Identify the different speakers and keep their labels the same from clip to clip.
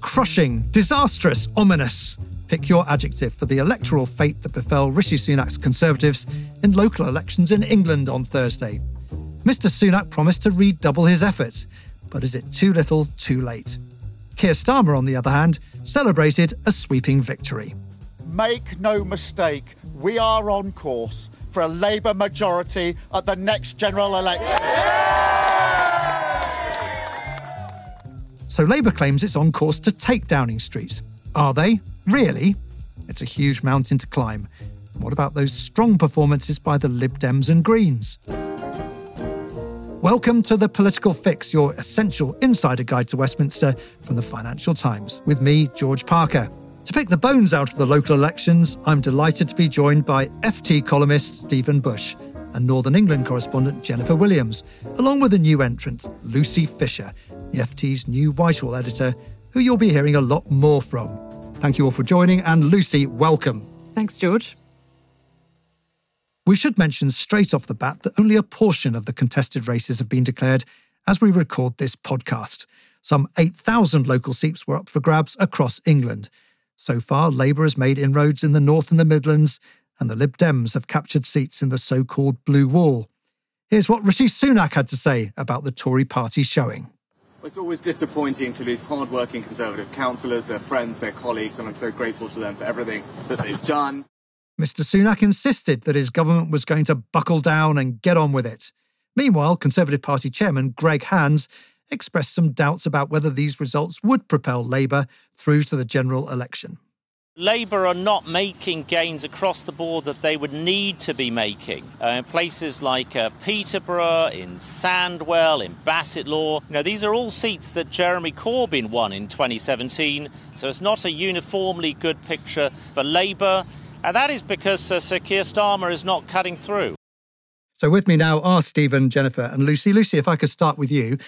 Speaker 1: Crushing, disastrous, ominous. Pick your adjective for the electoral fate that befell Rishi Sunak's Conservatives in local elections in England on Thursday. Mr. Sunak promised to redouble his efforts, but is it too little, too late? Keir Starmer, on the other hand, celebrated a sweeping victory.
Speaker 2: Make no mistake, we are on course for a Labour majority at the next general election.
Speaker 1: So Labour claims it's on course to take Downing Street. Are they? Really? It's a huge mountain to climb. What about those strong performances by the Lib Dems and Greens? Welcome to the Political Fix, your essential insider guide to Westminster from the Financial Times, with me, George Parker. To pick the bones out of the local elections, I'm delighted to be joined by FT columnist Stephen Bush and Northern England correspondent Jennifer Williams, along with a new entrant, Lucy Fisher, the FT's new Whitehall editor, who you'll be hearing a lot more from. Thank you all for joining, and Lucy, welcome.
Speaker 3: Thanks, George.
Speaker 1: We should mention straight off the bat that only a portion of the contested races have been declared as we record this podcast. Some 8,000 local seats were up for grabs across England. So far, Labour has made inroads in the North and the Midlands, and the Lib Dems have captured seats in the so called Blue Wall. Here's what Rishi Sunak had to say about the Tory party showing.
Speaker 4: It's always disappointing to lose hard-working Conservative councillors, their friends, their colleagues, and I'm so grateful to them for everything that they've done.
Speaker 1: Mr. Sunak insisted that his government was going to buckle down and get on with it. Meanwhile, Conservative Party chairman Greg Hands expressed some doubts about whether these results would propel Labour through to the general election.
Speaker 5: Labour are not making gains across the board that they would need to be making. Uh, in places like uh, Peterborough, in Sandwell, in Bassetlaw, you know, these are all seats that Jeremy Corbyn won in 2017. So it's not a uniformly good picture for Labour. And that is because uh, Sir Keir Starmer is not cutting through.
Speaker 1: So with me now are Stephen, Jennifer, and Lucy. Lucy, if I could start with you,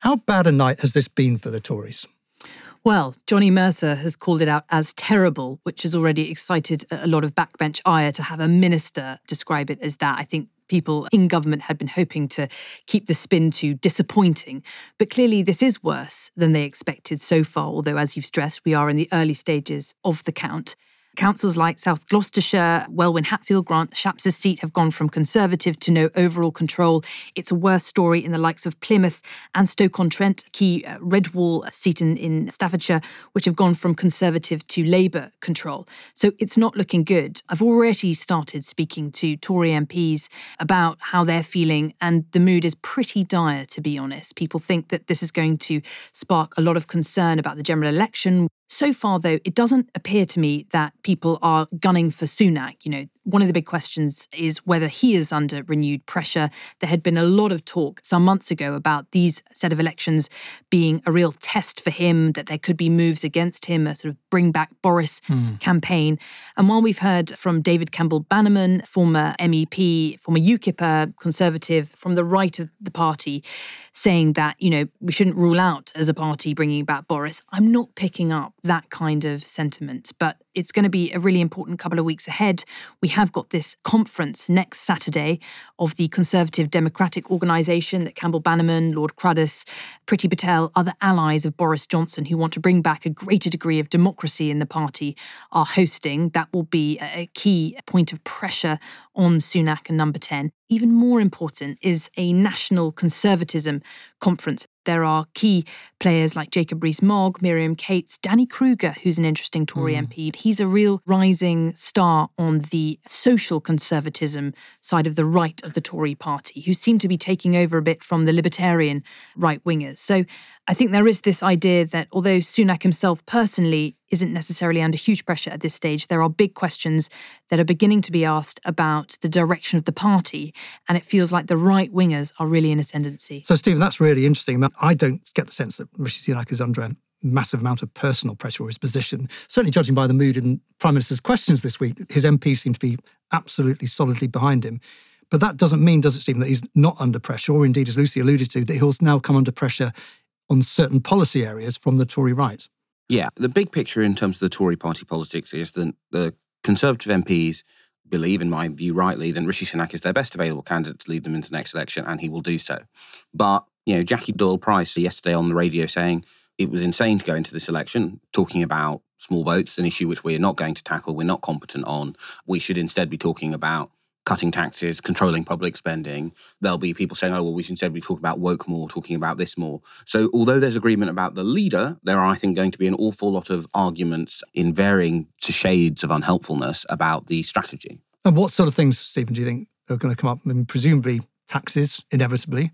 Speaker 1: how bad a night has this been for the Tories?
Speaker 3: Well, Johnny Mercer has called it out as terrible, which has already excited a lot of backbench ire to have a minister describe it as that. I think people in government had been hoping to keep the spin to disappointing. But clearly, this is worse than they expected so far, although, as you've stressed, we are in the early stages of the count. Councils like South Gloucestershire, Welwyn Hatfield, Grant Shapps' seat have gone from Conservative to no overall control. It's a worse story in the likes of Plymouth and Stoke-on-Trent, key uh, Redwall seat in, in Staffordshire, which have gone from Conservative to Labour control. So it's not looking good. I've already started speaking to Tory MPs about how they're feeling, and the mood is pretty dire, to be honest. People think that this is going to spark a lot of concern about the general election. So far, though, it doesn't appear to me that people are gunning for Sunak. You know, one of the big questions is whether he is under renewed pressure. There had been a lot of talk some months ago about these set of elections being a real test for him, that there could be moves against him, a sort of bring back Boris hmm. campaign. And while we've heard from David Campbell Bannerman, former MEP, former UKIPer, Conservative, from the right of the party, saying that, you know, we shouldn't rule out as a party bringing back Boris, I'm not picking up that kind of sentiment. But it's going to be a really important couple of weeks ahead. We have got this conference next Saturday of the Conservative Democratic Organisation that Campbell Bannerman, Lord Cruddas, Priti Patel, other allies of Boris Johnson who want to bring back a greater degree of democracy in the party are hosting. That will be a key point of pressure on Sunak and Number 10. Even more important is a national conservatism conference there are key players like Jacob Rees-Mogg, Miriam Cates, Danny Kruger, who's an interesting Tory mm. MP. He's a real rising star on the social conservatism side of the right of the Tory party, who seem to be taking over a bit from the libertarian right wingers. So I think there is this idea that although Sunak himself personally isn't necessarily under huge pressure at this stage, there are big questions that are beginning to be asked about the direction of the party. And it feels like the right wingers are really in ascendancy.
Speaker 1: So, Stephen, that's really interesting. I don't get the sense that Rishi Sunak is under a massive amount of personal pressure or his position. Certainly, judging by the mood in Prime Minister's questions this week, his MPs seem to be absolutely solidly behind him. But that doesn't mean, does it, Stephen, that he's not under pressure, or indeed, as Lucy alluded to, that he'll now come under pressure on certain policy areas from the Tory right?
Speaker 6: Yeah, the big picture in terms of the Tory party politics is that the Conservative MPs believe, in my view, rightly, that Rishi Sunak is their best available candidate to lead them into the next election, and he will do so. But, you know, Jackie Doyle Price yesterday on the radio saying it was insane to go into this election talking about small boats, an issue which we're not going to tackle, we're not competent on. We should instead be talking about cutting taxes, controlling public spending. There'll be people saying, oh, well, we should instead be talking about woke more, talking about this more. So, although there's agreement about the leader, there are, I think, going to be an awful lot of arguments in varying shades of unhelpfulness about the strategy.
Speaker 1: And what sort of things, Stephen, do you think are going to come up? I mean, presumably taxes, inevitably.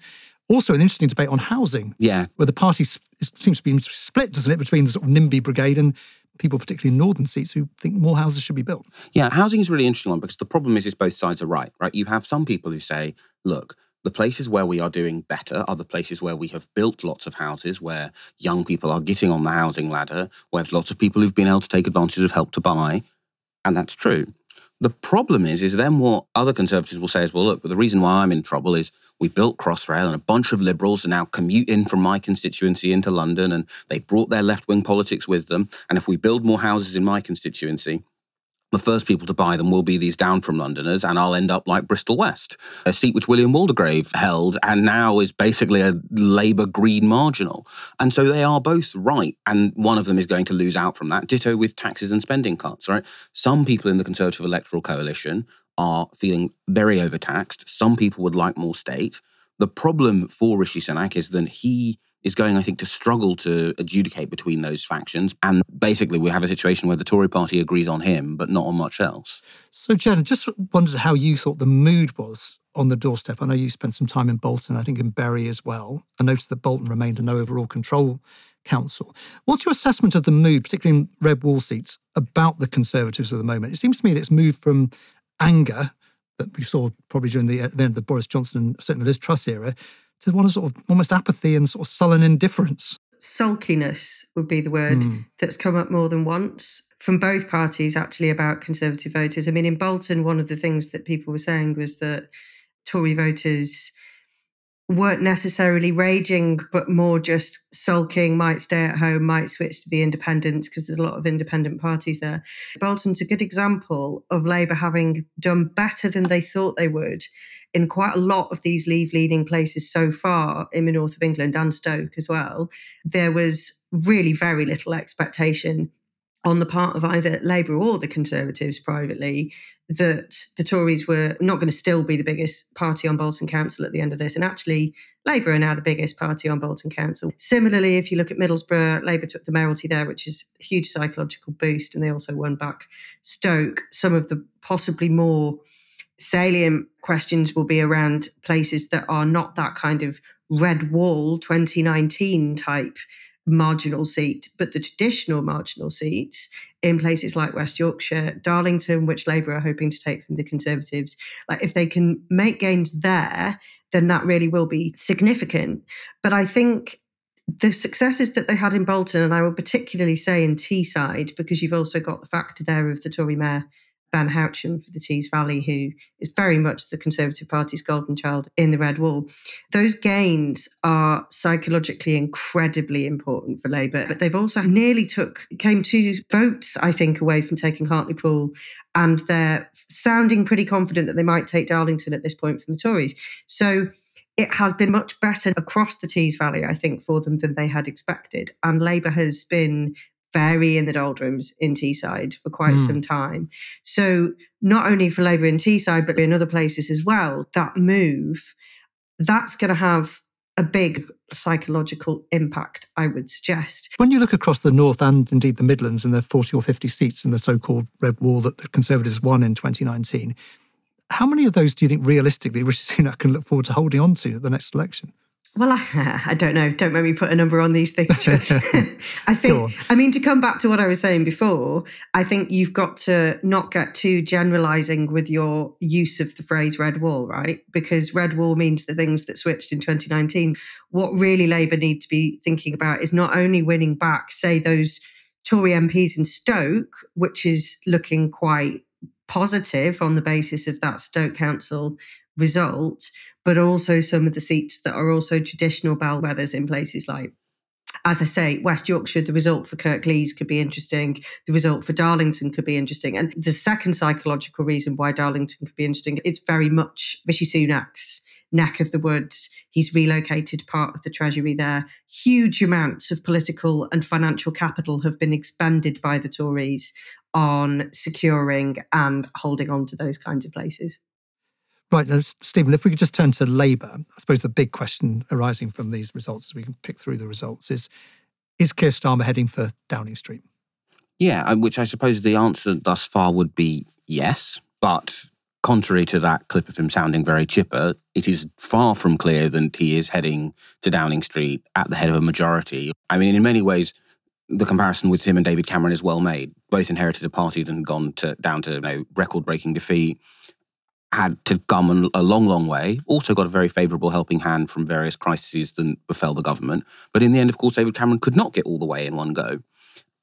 Speaker 1: Also, an interesting debate on housing.
Speaker 6: Yeah.
Speaker 1: Where the party seems to be split, doesn't it, between the sort of NIMBY brigade and people, particularly in northern seats, who think more houses should be built.
Speaker 6: Yeah, housing is a really interesting one because the problem is, is both sides are right. Right, you have some people who say, look. The places where we are doing better are the places where we have built lots of houses, where young people are getting on the housing ladder, where there's lots of people who've been able to take advantage of help to buy. And that's true. The problem is, is then what other conservatives will say is, well, look, the reason why I'm in trouble is we built Crossrail and a bunch of liberals are now commuting from my constituency into London and they brought their left wing politics with them. And if we build more houses in my constituency, the first people to buy them will be these down from Londoners, and I'll end up like Bristol West, a seat which William Waldegrave held and now is basically a Labour Green marginal. And so they are both right, and one of them is going to lose out from that. Ditto with taxes and spending cuts, right? Some people in the Conservative Electoral Coalition are feeling very overtaxed. Some people would like more state. The problem for Rishi Sunak is that he is going, I think, to struggle to adjudicate between those factions. And basically, we have a situation where the Tory party agrees on him, but not on much else.
Speaker 1: So, Jen, I just wondered how you thought the mood was on the doorstep. I know you spent some time in Bolton, I think in Bury as well. I noticed that Bolton remained a no overall control council. What's your assessment of the mood, particularly in red wall seats, about the Conservatives at the moment? It seems to me that it's moved from anger that we saw probably during the, uh, the end of the Boris Johnson and certainly Liz Truss era to one of sort of almost apathy and sort of sullen indifference.
Speaker 7: Sulkiness would be the word mm. that's come up more than once from both parties, actually, about Conservative voters. I mean, in Bolton, one of the things that people were saying was that Tory voters weren't necessarily raging, but more just sulking, might stay at home, might switch to the independents because there's a lot of independent parties there. Bolton's a good example of Labour having done better than they thought they would in quite a lot of these leave leading places so far in the north of England and Stoke as well. There was really very little expectation on the part of either Labour or the Conservatives privately that the Tories were not going to still be the biggest party on Bolton Council at the end of this. And actually, Labour are now the biggest party on Bolton Council. Similarly, if you look at Middlesbrough, Labour took the mayoralty there, which is a huge psychological boost, and they also won back Stoke. Some of the possibly more salient questions will be around places that are not that kind of red wall 2019 type marginal seat, but the traditional marginal seats in places like West Yorkshire, Darlington, which Labour are hoping to take from the Conservatives, like if they can make gains there, then that really will be significant. But I think the successes that they had in Bolton, and I will particularly say in Teesside, because you've also got the factor there of the Tory mayor Ben Houchen for the Tees Valley, who is very much the Conservative Party's golden child in the Red Wall. Those gains are psychologically incredibly important for Labour, but they've also nearly took came two votes, I think, away from taking Hartlepool, and they're sounding pretty confident that they might take Darlington at this point from the Tories. So it has been much better across the Tees Valley, I think, for them than they had expected. And Labour has been very in the doldrums in Teesside for quite mm. some time. So not only for Labour in Teesside, but in other places as well, that move, that's going to have a big psychological impact, I would suggest.
Speaker 1: When you look across the North and indeed the Midlands and the 40 or 50 seats in the so called Red Wall that the Conservatives won in 2019, how many of those do you think realistically Rishi Sunak can look forward to holding on to at the next election?
Speaker 7: Well, I, I, don't know. Don't make me put a number on these things. I think, I mean, to come back to what I was saying before, I think you've got to not get too generalizing with your use of the phrase red wall, right? Because red wall means the things that switched in 2019. What really Labour need to be thinking about is not only winning back, say, those Tory MPs in Stoke, which is looking quite positive on the basis of that Stoke Council result, but also some of the seats that are also traditional bellwethers in places like as I say, West Yorkshire, the result for Kirklees could be interesting. The result for Darlington could be interesting. And the second psychological reason why Darlington could be interesting is very much Rishi Sunak's neck of the woods. He's relocated part of the Treasury there. Huge amounts of political and financial capital have been expended by the Tories on securing and holding on to those kinds of places.
Speaker 1: Right, now, Stephen, if we could just turn to Labour, I suppose the big question arising from these results, as we can pick through the results, is is Keir Starmer heading for Downing Street?
Speaker 6: Yeah, which I suppose the answer thus far would be yes. But contrary to that clip of him sounding very chipper, it is far from clear that he is heading to Downing Street at the head of a majority. I mean, in many ways, the comparison with him and David Cameron is well made. Both inherited a party that had gone to, down to you know, record breaking defeat had to come a long, long way. Also got a very favourable helping hand from various crises that befell the government. But in the end, of course, David Cameron could not get all the way in one go.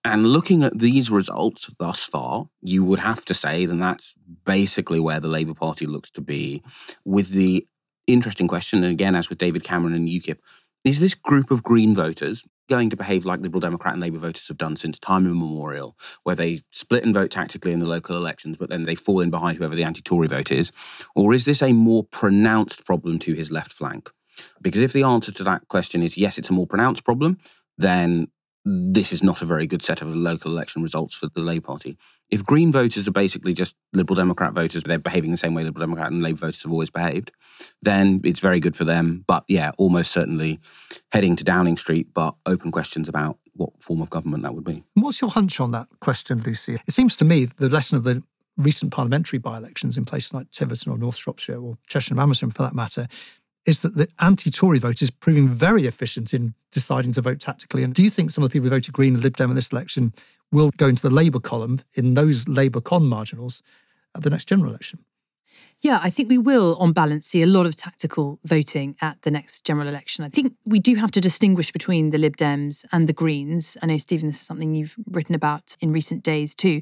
Speaker 6: And looking at these results thus far, you would have to say that that's basically where the Labour Party looks to be. With the interesting question, and again, as with David Cameron and UKIP, is this group of Green voters going to behave like Liberal Democrat and Labour voters have done since time immemorial, where they split and vote tactically in the local elections, but then they fall in behind whoever the anti Tory vote is? Or is this a more pronounced problem to his left flank? Because if the answer to that question is yes, it's a more pronounced problem, then this is not a very good set of local election results for the Labour Party. If Green voters are basically just Liberal Democrat voters, they're behaving the same way Liberal Democrat and Labour voters have always behaved, then it's very good for them. But yeah, almost certainly heading to Downing Street, but open questions about what form of government that would be.
Speaker 1: What's your hunch on that question, Lucy? It seems to me the lesson of the recent parliamentary by elections in places like Tiverton or North Shropshire or Chesham and Amersham for that matter is that the anti Tory vote is proving very efficient in deciding to vote tactically. And do you think some of the people who voted Green and Lib Dem in this election will go into the Labour column in those Labour con marginals at the next general election?
Speaker 3: Yeah, I think we will, on balance, see a lot of tactical voting at the next general election. I think we do have to distinguish between the Lib Dems and the Greens. I know, Stephen, this is something you've written about in recent days too.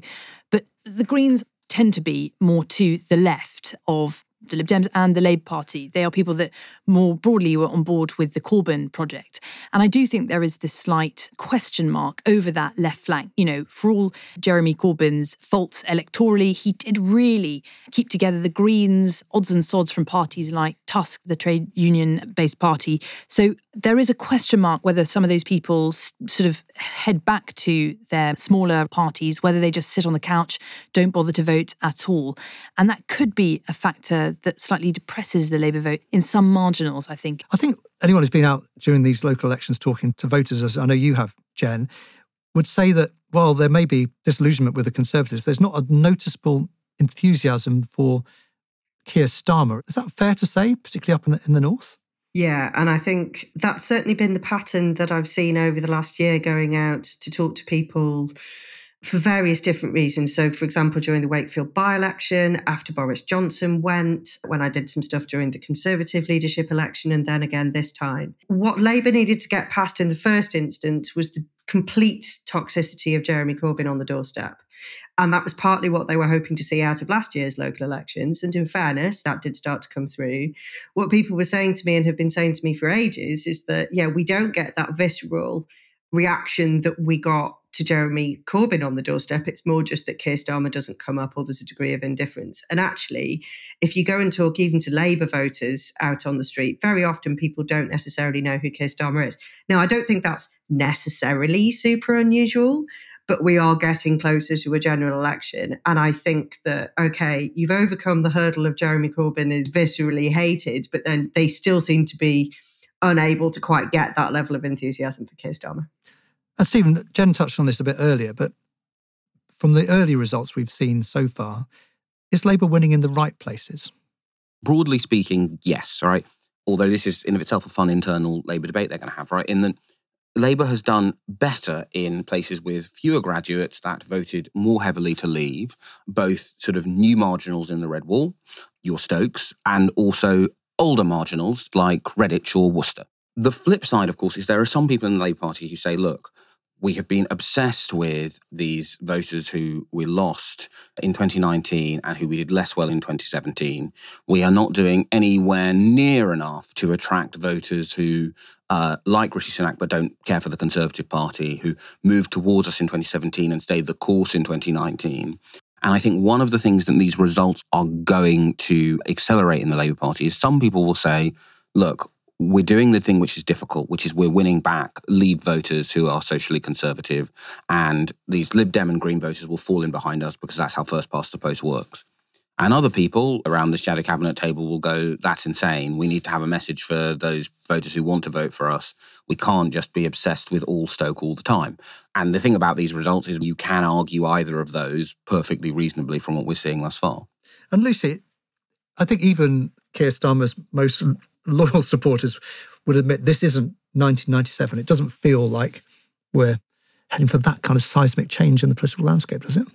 Speaker 3: But the Greens tend to be more to the left of the Lib Dems and the Labour Party. They are people that more broadly were on board with the Corbyn project. And I do think there is this slight question mark over that left flank. You know, for all Jeremy Corbyn's faults electorally, he did really keep together the Greens, odds and sods from parties like TUSC, the trade union based party. So there is a question mark whether some of those people sort of head back to their smaller parties, whether they just sit on the couch, don't bother to vote at all. And that could be a factor that slightly depresses the Labour vote in some marginals, I think.
Speaker 1: I think anyone who's been out during these local elections talking to voters, as I know you have, Jen, would say that while there may be disillusionment with the Conservatives, there's not a noticeable enthusiasm for Keir Starmer. Is that fair to say, particularly up in the, in the north?
Speaker 7: Yeah, and I think that's certainly been the pattern that I've seen over the last year going out to talk to people for various different reasons. So, for example, during the Wakefield by election, after Boris Johnson went, when I did some stuff during the Conservative leadership election, and then again this time. What Labour needed to get past in the first instance was the complete toxicity of Jeremy Corbyn on the doorstep. And that was partly what they were hoping to see out of last year's local elections. And in fairness, that did start to come through. What people were saying to me and have been saying to me for ages is that, yeah, we don't get that visceral reaction that we got to Jeremy Corbyn on the doorstep. It's more just that Keir Starmer doesn't come up or there's a degree of indifference. And actually, if you go and talk even to Labour voters out on the street, very often people don't necessarily know who Keir Starmer is. Now, I don't think that's necessarily super unusual, but we are getting closer to a general election. And I think that, okay, you've overcome the hurdle of Jeremy Corbyn is viscerally hated, but then they still seem to be unable to quite get that level of enthusiasm for Keir Starmer.
Speaker 1: And Stephen, Jen touched on this a bit earlier, but from the early results we've seen so far, is Labour winning in the right places?
Speaker 6: Broadly speaking, yes. All right. although this is in of itself a fun internal Labour debate they're going to have, right? In that Labour has done better in places with fewer graduates that voted more heavily to leave, both sort of new marginals in the Red Wall, your Stokes, and also older marginals like Redditch or Worcester. The flip side, of course, is there are some people in the Labour Party who say, look, we have been obsessed with these voters who we lost in 2019 and who we did less well in 2017. We are not doing anywhere near enough to attract voters who uh, like Rishi Sunak but don't care for the Conservative Party, who moved towards us in 2017 and stayed the course in 2019. And I think one of the things that these results are going to accelerate in the Labour Party is some people will say, look, we're doing the thing which is difficult, which is we're winning back Leave voters who are socially conservative, and these Lib Dem and Green voters will fall in behind us because that's how first past the post works. And other people around the shadow cabinet table will go, that's insane. We need to have a message for those voters who want to vote for us. We can't just be obsessed with all Stoke all the time. And the thing about these results is you can argue either of those perfectly reasonably from what we're seeing thus far.
Speaker 1: And Lucy, I think even Keir Starmer's most loyal supporters would admit this isn't 1997. It doesn't feel like we're heading for that kind of seismic change in the political landscape, does it?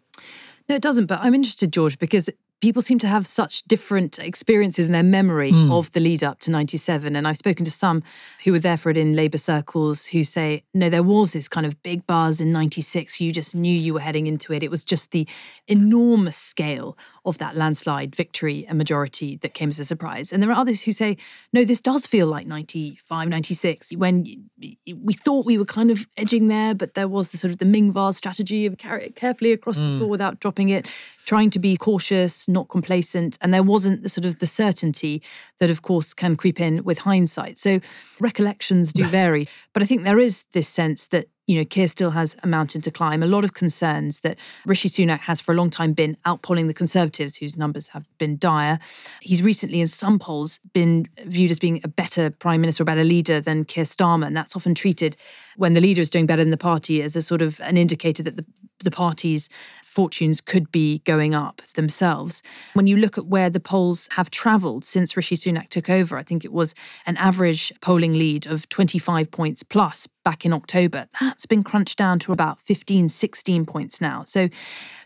Speaker 3: No, it doesn't. But I'm interested, George, because people seem to have such different experiences in their memory mm. of the lead up to 97 and i've spoken to some who were there for it in labour circles who say no there was this kind of big buzz in 96 you just knew you were heading into it. It was just the enormous scale of that landslide victory and majority that came as a surprise. And there are others who say no this does feel like 95 96 when we thought we were kind of edging there but there was the sort of the Ming vase strategy of carry it carefully across mm. the floor without dropping it trying to be cautious, not complacent, and there wasn't the sort of the certainty that, of course, can creep in with hindsight. So recollections do vary, but I think there is this sense that you know, Keir still has a mountain to climb. A lot of concerns that Rishi Sunak has for a long time been outpolling the Conservatives, whose numbers have been dire. He's recently, in some polls, been viewed as being a better prime minister or better leader than Keir Starmer, and that's often treated when the leader is doing better than the party as a sort of an indicator that the, the party's fortunes could be going up themselves. When you look at where the polls have travelled since Rishi Sunak took over, I think it was an average polling lead of 25 points plus back in October. That's been crunched down to about 15, 16 points now. So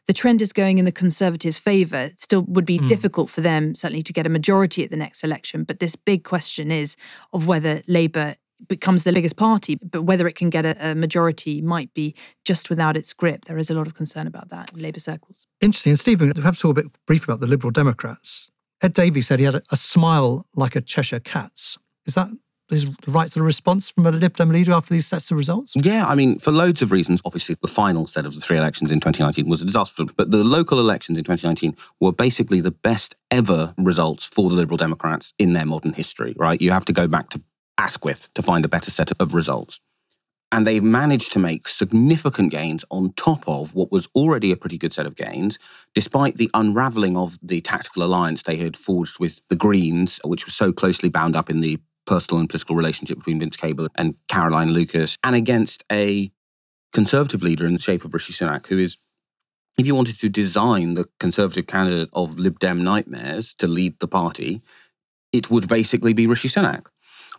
Speaker 3: the trend is going in the Conservatives' favour. It still would be mm. difficult for them, certainly, to get a majority at the next election. But this big question is of whether Labour becomes the biggest party, but whether it can get a, a, majority might be just without its grip. There is a lot of concern about that in Labour circles.
Speaker 1: Interesting. And Stephen, we have to talk a bit brief about the Liberal Democrats. Ed Davey said he had a, a smile like a Cheshire cat's. Is that is the right sort of response from a Lib Dem leader after these sets of results?
Speaker 6: Yeah, I mean, for loads of reasons. Obviously, the final set of the three elections in 2019 was a disaster, but the local elections in 2019 were basically the best ever results for the Liberal Democrats in their modern history, right? You have to go back to Asquith to find a better set of results. And they've managed to make significant gains on top of what was already a pretty good set of gains, despite the unraveling of the tactical alliance they had forged with the Greens, which was so closely bound up in the personal and political relationship between Vince Cable and Caroline Lucas, and against a conservative leader in the shape of Rishi Sunak, who is, if you wanted to design the conservative candidate of Lib Dem nightmares to lead the party, it would basically be Rishi Sunak.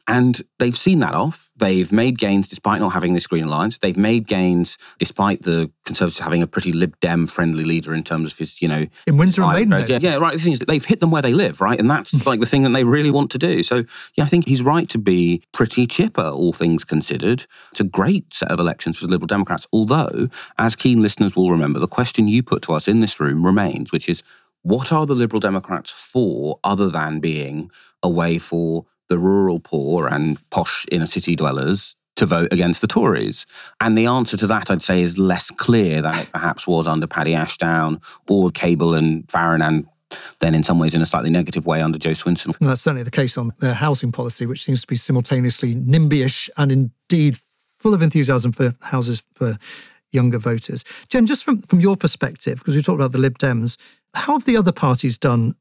Speaker 6: And they've seen that off. They've made gains despite not having this Green Alliance. They've made gains despite the Conservatives having a pretty Lib Dem friendly leader in terms of his, you know.
Speaker 1: In Windsor and Maidenhead.
Speaker 6: Yeah, yeah, right. The thing is that they've hit them where they live, right? And that's hmm. like the thing that they really want to do. So, yeah, I think he's right to be pretty chipper, all things considered. It's a great set of elections for the Liberal Democrats. Although, as keen listeners will remember, the question you put to us in this room remains, which is what are the Liberal Democrats for other than being a way for the rural poor and posh inner city dwellers to vote against the Tories? And the answer to that, I'd say, is less clear than it perhaps was under Paddy Ashdown or Cable and Farron and then in some ways in a slightly negative way under Jo Swinson.
Speaker 1: And that's certainly the case on their housing policy, which seems to be simultaneously NIMBY-ish and indeed full of enthusiasm for houses for younger voters. Jen, just from, from your perspective, because we talked about the Lib Dems, how have the other parties done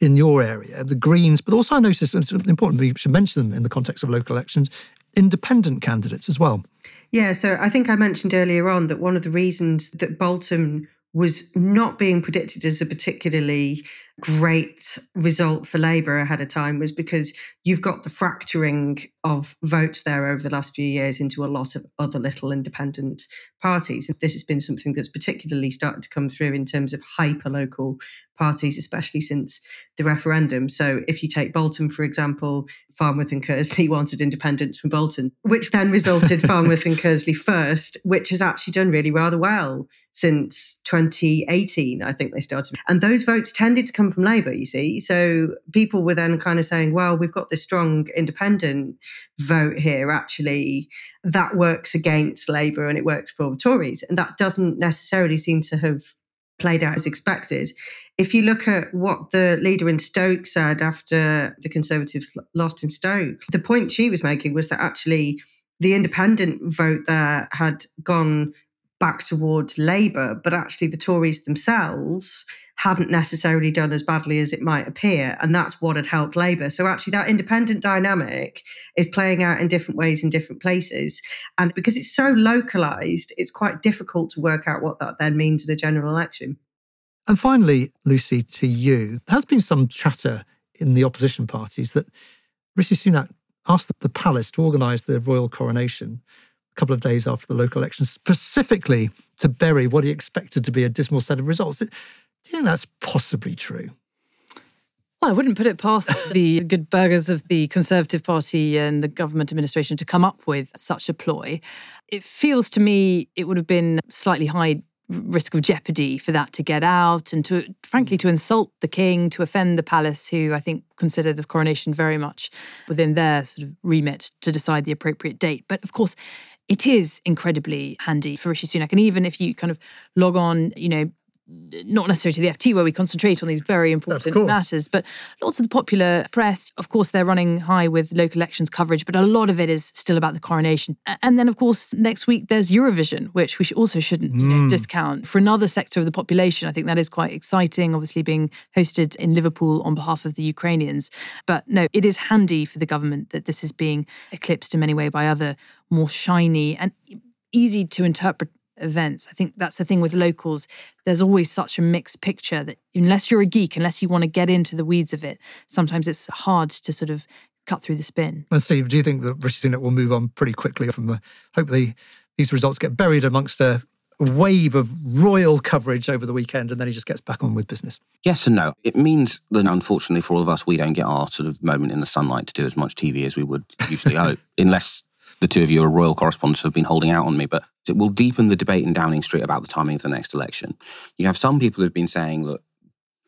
Speaker 1: in your area, the Greens, but also I noticed it's important we should mention them in the context of local elections, independent candidates as well.
Speaker 7: Yeah, so I think I mentioned earlier on that one of the reasons that Bolton was not being predicted as a particularly great result for Labour ahead of time was because you've got the fracturing of votes there over the last few years into a lot of other little independent parties. And This has been something that's particularly started to come through in terms of hyper local parties, especially since the referendum. So, if you take Bolton, for example, Farnworth and Kearsley wanted independence from Bolton, which then resulted Farnworth and Kearsley first, which has actually done really rather well since 2018, I think they started. And those votes tended to come from Labour, you see. So people were then kind of saying, well, we've got this strong independent vote here. Actually, that works against Labour and it works for the Tories. And that doesn't necessarily seem to have played out as expected. If you look at what the leader in Stoke said after the Conservatives lost in Stoke, the point she was making was that actually the independent vote there had gone back towards Labour, but actually the Tories themselves hadn't necessarily done as badly as it might appear. And that's what had helped Labour. So actually, that independent dynamic is playing out in different ways in different places. And because it's so localised, it's quite difficult to work out what that then means in a general election.
Speaker 1: And finally, Lucy, to you, there has been some chatter in the opposition parties that Rishi Sunak asked the palace to organise the royal coronation a couple of days after the local elections, specifically to bury what he expected to be a dismal set of results. Do you think that's possibly true?
Speaker 3: Well, I wouldn't put it past the good burghers of the Conservative Party and the government administration to come up with such a ploy. It feels to me it would have been slightly high risk of jeopardy for that to get out and to frankly mm. to insult the king to offend the palace who i think consider the coronation very much within their sort of remit to decide the appropriate date but of course it is incredibly handy for Rishi Sunak. And even if you kind of log on, you know, not necessarily to the FT where we concentrate on these very important matters, but lots of the popular press, of course, they're running high with local elections coverage, but a lot of it is still about the coronation. And then, of course, next week there's Eurovision, which we also shouldn't mm. you know, hmm. discount. For another sector of the population, I think that is quite exciting, obviously being hosted in Liverpool on behalf of the Ukrainians. But no, it is handy for the government that this is being eclipsed in many ways by other more shiny and easy to interpret events. I think that's the thing with locals. There's always such a mixed picture that unless you're a geek, unless you want to get into the weeds of it, sometimes it's hard to sort of cut through the spin.
Speaker 1: And Steve, do you think that Rishi Sunak will move on pretty quickly from the hopefully these results get buried amongst a wave of royal coverage over the weekend and then he just gets back on with business?
Speaker 6: Yes and no. It means that unfortunately for all of us, we don't get our sort of moment in the sunlight to do as much TV as we would usually hope, unless the two of you are royal correspondents have been holding out on me, but it will deepen the debate in Downing Street about the timing of the next election. You have some people who've been saying, look,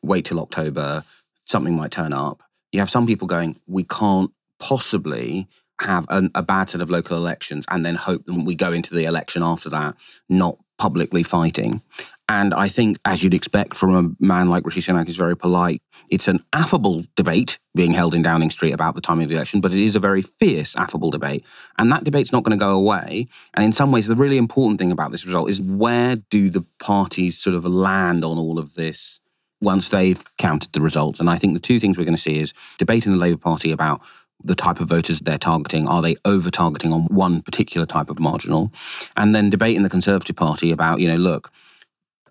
Speaker 6: wait till October, something might turn up. You have some people going, we can't possibly have an, a bad set of local elections and then hope that we go into the election after that not publicly fighting. And I think, as you'd expect from a man like Rishi Sunak, who's very polite, it's an affable debate being held in Downing Street about the timing of the election, but it is a very fierce, affable debate. And that debate's not going to go away. And in some ways, the really important thing about this result is where do the parties sort of land on all of this once they've counted the results? And I think the two things we're going to see is debate in the Labour Party about the type of voters they're targeting. Are they over targeting on one particular type of marginal? And then debate in the Conservative Party about, you know, look,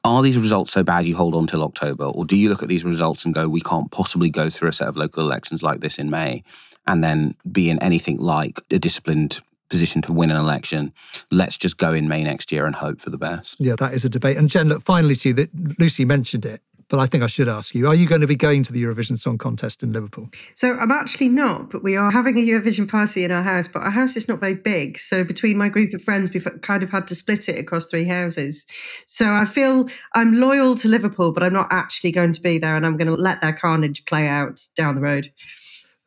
Speaker 6: are these results so bad you hold on till October? Or do you look at these results and go, we can't possibly go through a set of local elections like this in May and then be in anything like a disciplined position to win an election. Let's just go in May next year and hope for the best.
Speaker 1: Yeah, that is a debate. And Jen, look, finally to you, that Lucy mentioned it but I think I should ask you: Are you going to be going to the Eurovision Song Contest in Liverpool?
Speaker 7: So I'm actually not, but we are having a Eurovision party in our house. But our house is not very big, so between my group of friends, we've kind of had to split it across three houses. So I feel I'm loyal to Liverpool, but I'm not actually going to be there, and I'm going to let their carnage play out down the road.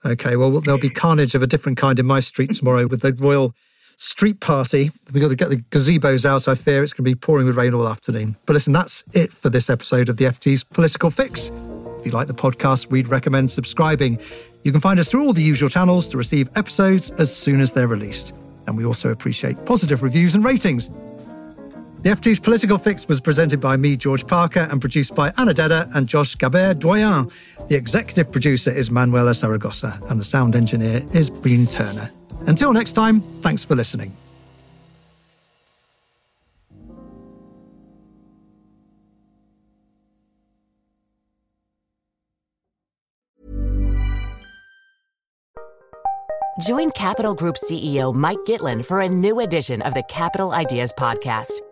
Speaker 1: Okay, well, there'll be carnage of a different kind in my street tomorrow with the Royal street party. We've got to get the gazebos out. I fear it's going to be pouring with rain all afternoon. But listen, that's it for this episode of the FT's Political Fix. If you like the podcast, we'd recommend subscribing. You can find us through all the usual channels to receive episodes as soon as they're released. And we also appreciate positive reviews and ratings. The FT's Political Fix was presented by me, George Parker, and produced by Anna Dedhar and Josh Gabert Doyon. The executive producer is Manuela Saragosa, and the sound engineer is Breen Turner. Until next time, thanks for listening.
Speaker 8: Join Capital Group CEO Mike Gitlin for a new edition of the Capital Ideas Podcast.